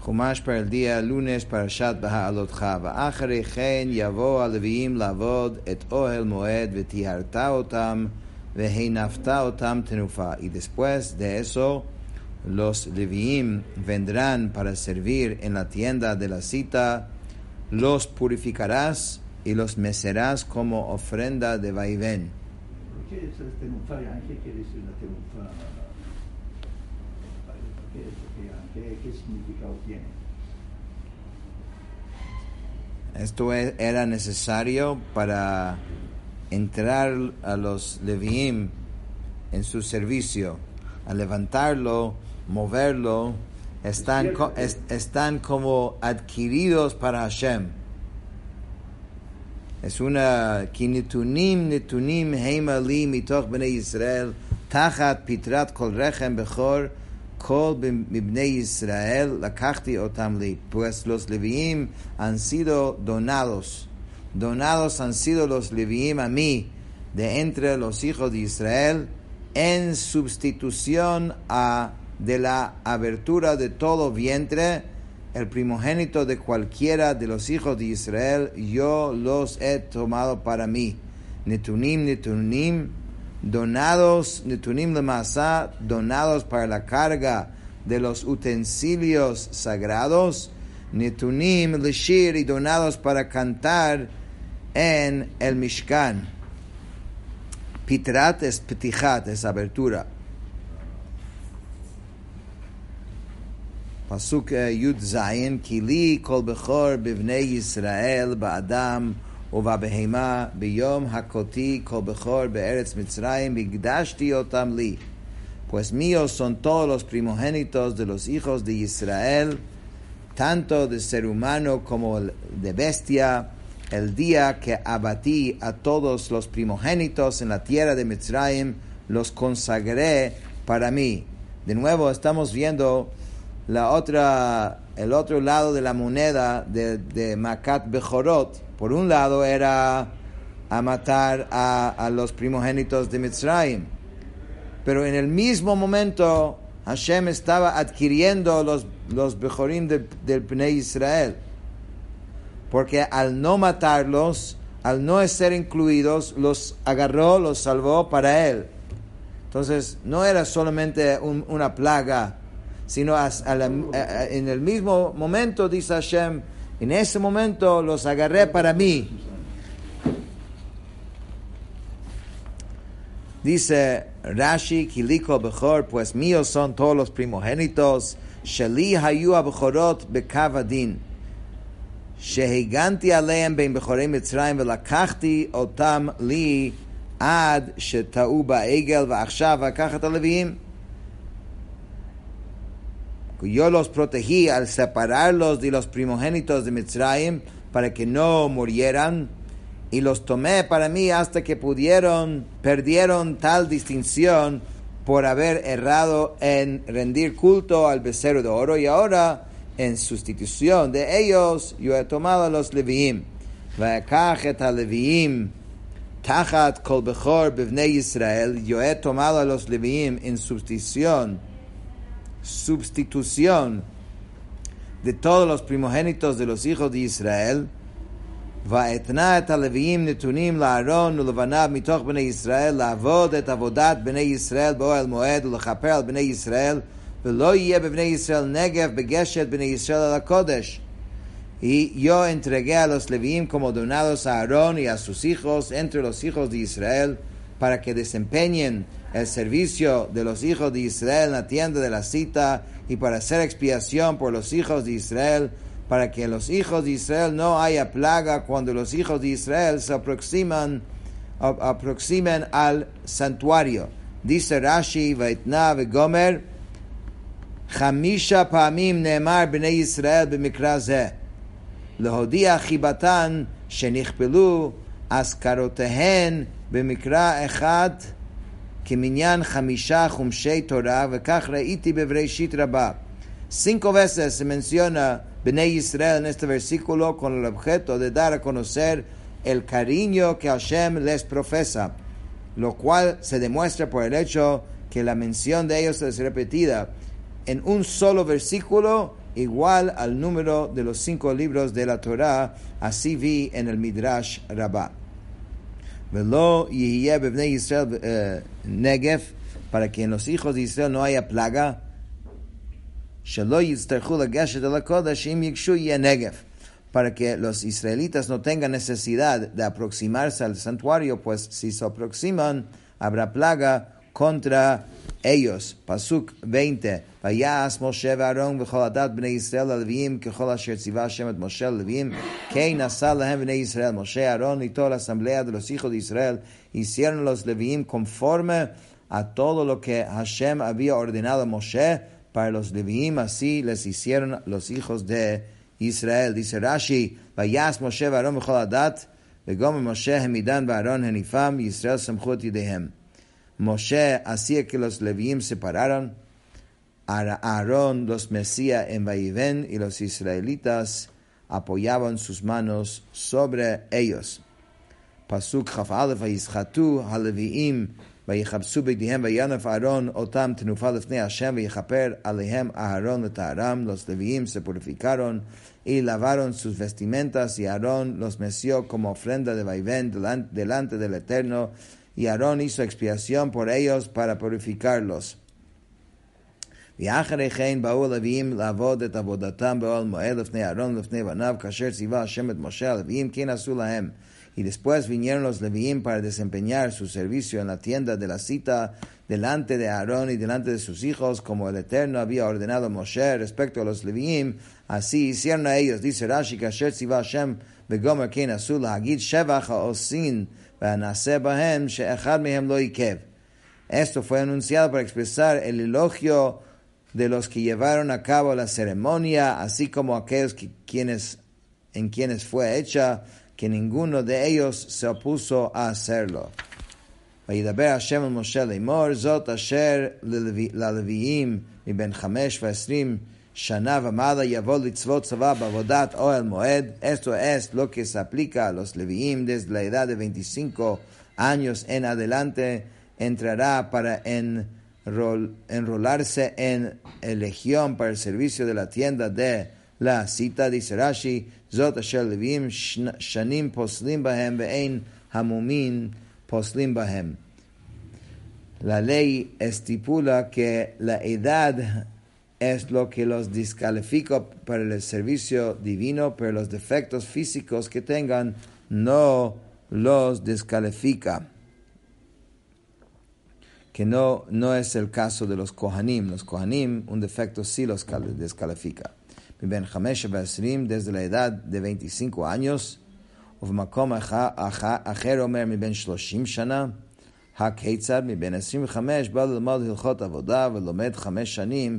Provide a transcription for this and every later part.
חומש para el día lunes פרשת בהעלותך, ואחרי כן יבוא הלוויים לעבוד את אוהל מועד וטיהרת אותם והנפת אותם תנופה. Y después de eso los leviim vendrán para servir en la tienda de la cita, los purificarás y los mecerás como ofrenda de vaivén. ¿Qué es el tenufa? ¿Qué quiere decir la tenufa? ¿Qué, qué, qué significado tiene? Esto e- era necesario para entrar a los leviim en su servicio, a levantarlo, moverlo, están, co- es- están como adquiridos para Hashem. Es una kinitunim nitunim heima li mitoch bnei Israel tachat pitrat kol rechem bechor kol bnei Israel lakachti otam li. Pues los leviim han sido donados. Donados han sido los leviim a mí de entre los hijos de Israel en sustitución a de la abertura de todo vientre el primogénito de cualquiera de los hijos de Israel, yo los he tomado para mí. Netunim, netunim, donados, netunim lemasá, donados para la carga de los utensilios sagrados, netunim leshir y donados para cantar en el Mishkan. Pitrat es petijat, es abertura. Pasuk eh, Yud Zayin, Kili kol bechor bivnei Yisrael ba'adam ובבהמה, ביום הכותי כל בכור בארץ מצרים, והקדשתי אותם לי. Pues míos son todos los primogénitos de los hijos de Israel, tanto de ser humano como de bestia, el día que abatí a todos los primogénitos en la tierra de Mitzrayim, los consagré para mí. De nuevo estamos viendo la otra, el otro lado de la moneda de, de Makat Bechorot. por un lado era a matar a, a los primogénitos de Mitzrayim. Pero en el mismo momento Hashem estaba adquiriendo los, los Bechorim de- del Pnei Israel. Porque al no matarlos, al no ser incluidos, los agarró, los salvó para él. Entonces, no era solamente un- una plaga, sino en el mismo momento, dice Hashem, en ese momento los agarré para mí. Dice Rashi, Kiliko Bechor, pues míos son todos los primogénitos, Sheli Hayu Abechorot Bekavadin. שהגנתי עליהם בין בכורי מצרים ולקחתי אותם לי עד שטעו בעגל ועכשיו אקח את הלוויים. yo los protegí al separarlos de los primogénitos de Mitzrayim para que no murieran, y los tomé para mí hasta que pudieron, perdieron tal distinción por haber errado en rendir culto al becerro de oro, y ahora, en sustitución de ellos, yo he tomado a los Leviim. Tajat Kol Bechor Bivnei Israel, yo he tomado a los Leviim en sustitución sustitución de todos los primogénitos de los hijos de Israel. ואתנה את הלוויים נתונים לאהרון ולבניו מתוך בני ישראל לעבוד את עבודת בני ישראל באוהל מועד ולכפר על בני ישראל ולא יהיה בבני ישראל נגב בגשת בני ישראל על הקודש. Y yo entregué a los leviim como donados a Aarón y a sus hijos entre los hijos de Israel para que desempeñen el servicio de los hijos de Israel en la tienda de la cita y para hacer expiación por los hijos de Israel, para que los hijos de Israel no haya plaga cuando los hijos de Israel se aproximan, aproximen al santuario. Dice Rashi, Vaitna, Gomer, Hamisha Pamim Neemar Bnei Israel Bimikraze, Lehodia Chibatan, Shenichpelu, Askarotehen, Bimikra Echad, Hamisha Humshei Cinco veces se menciona Bnei Israel en este versículo con el objeto de dar a conocer el cariño que Hashem les profesa, lo cual se demuestra por el hecho que la mención de ellos es repetida en un solo versículo igual al número de los cinco libros de la Torah, así vi en el Midrash Rabbah. Velo yihye bebnei Israel eh, negev, para que en los hijos de Israel no haya plaga. Shelo yitzterchu lageshet el hakodesh im yikshu yeh negev, para que los israelitas no tengan necesidad de aproximarse al santuario, pues si se aproximan habrá plaga contra ellos. Pasuk 20. Vayas Moshe ואהרון וכל הדת בני ישראל הלוויים ככל אשר ציווה השם את משה ללוויים כן נשא להם בני ישראל משה אהרון y toda la asamblea de los hijos de Israel hicieron los leviim conforme a todo lo que Hashem había ordenado a Moshe para los leviim así les hicieron los hijos de Israel dice Rashi Vayas Moshe ואהרון וכל הדת וגם משה העמידן ואהרון הניפם ישראל סמכו את ידיהם Moshe hacía que los leviim se pararan, Aarón los mesía en Vaiven y los israelitas apoyaban sus manos sobre ellos. Pasuk Chaf Aleph Vayizchatu Haleviim ויחפשו בגדיהם וינף אהרון אותם תנופה לפני השם ויכפר עליהם אהרון לטהרם, los leviim se purificaron y lavaron sus vestimentas y Aarón los meció como ofrenda de vaivén delante del Eterno y Aarón hizo expiación por ellos para purificarlos. ואחרי כן באו הלוויים לעבוד את עבודתם באוהל מועד לפני אהרון ולפני בניו, כאשר ציווה השם את משה הלוויים, כן עשו להם. Y después vinieron los leviim para desempeñar su servicio en la tienda de la cita delante de Aarón y delante de sus hijos, como el Eterno había ordenado a Moshe respecto a los leviim, así hicieron a ellos. Dice Rashi, כאשר ציווה השם בגומר כן עשו להגיד שבח fue anunciado para expresar el elogio de los que llevaron a cabo la ceremonia, así como aquellos que, quienes, en quienes fue hecha, que ninguno de ellos se opuso a hacerlo. וידבר השם אל משה לאמור, זאת אשר ללוויים מבין חמש ועשרים Shana Vamada Yavol Litzvot Tzavah Bavodat Oel Moed. Esto es lo que se aplica a los Leviim desde la edad de 25 años en adelante. Entrará para enrol, enrolarse en el legión para el servicio de la tienda de la cita, dice Rashi, Zot Asher Leviim Shanim Poslim Bahem Ve'ein Hamumin Poslim Bahem. La ley estipula que la edad es lo que los descalifica para el servicio divino, pero los defectos físicos que tengan no los descalifica. Que no, no es el caso de los Kohanim. Los Kohanim, un defecto sí los descalifica. Ben Hamesh desde la edad de 25 años, ובמקום אחר אומר מבין 30 שנה, הכיצד מבין 25 בא ללמוד הלכות עבודה ולומד חמש שנים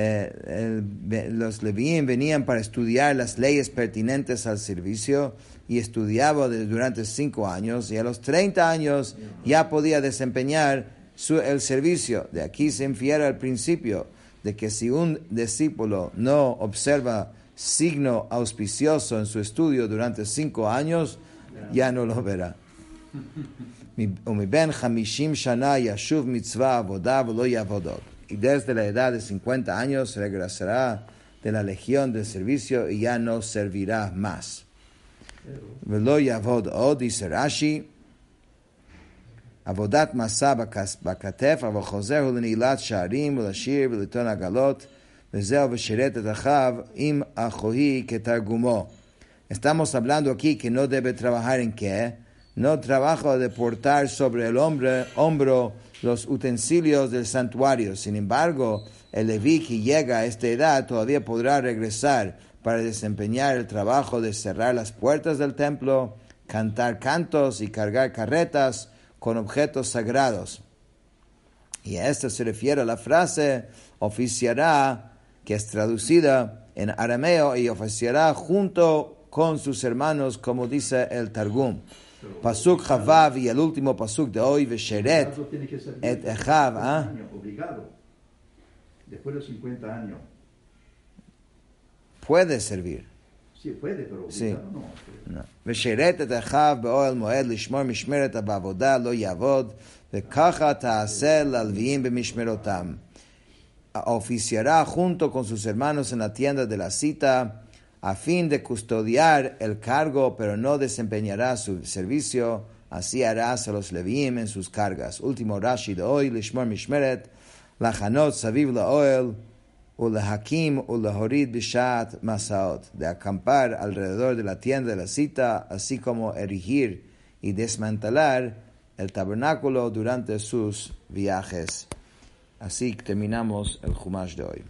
eh, los levín venían para estudiar las leyes pertinentes al servicio y estudiaba durante cinco años y a los 30 años ya podía desempeñar su, el servicio. De aquí se infiere al principio de que si un discípulo no observa signo auspicioso en su estudio durante cinco años, ya no lo verá Y desde la edad de 50 años regresará de la legión del servicio y ya no servirá más. ולא יעבוד עוד, dice רש"י, עבודת מסע בכתף, אבל חוזר הוא לנעילת שערים ולשיר ולטעון עגלות, וזהו ושירת את אחיו עם אחוהי כתרגומו. Estamos hablando aquí que no debe trabajar en qué? No trabaja de portar sobre el hombre, hombro los utensilios del santuario. Sin embargo, el Leví que llega a esta edad todavía podrá regresar para desempeñar el trabajo de cerrar las puertas del templo, cantar cantos y cargar carretas con objetos sagrados. Y a esto se refiere la frase oficiará, que es traducida en arameo y oficiará junto con sus hermanos, como dice el Targum. Pasuk Chavav y el último pasuk de hoy, Vesheret Obligado tiene que servir et Echav, después de ¿ah? 50 años, Obligado. Después de los 50 años. puede servir. Sí, puede, pero Sí. obligado no. No. ושרת את אחיו באוהל מועד לשמור משמרת בעבודה לא יעבוד וככה תעשה ללוויים במשמרותם. Oficiará junto con sus hermanos en la tienda de la cita a fin de custodiar el cargo, pero no desempeñará su servicio. Así harás a los leviim en sus cargas. Último Rashi de hoy, Lishmor Mishmeret, Lachanot Saviv Laoel, Ulahakim Ulahorid Bishat Masaot, de acampar alrededor de la tienda de la cita, así como erigir y desmantelar el tabernáculo durante sus viajes. Así terminamos el Jumash de hoy.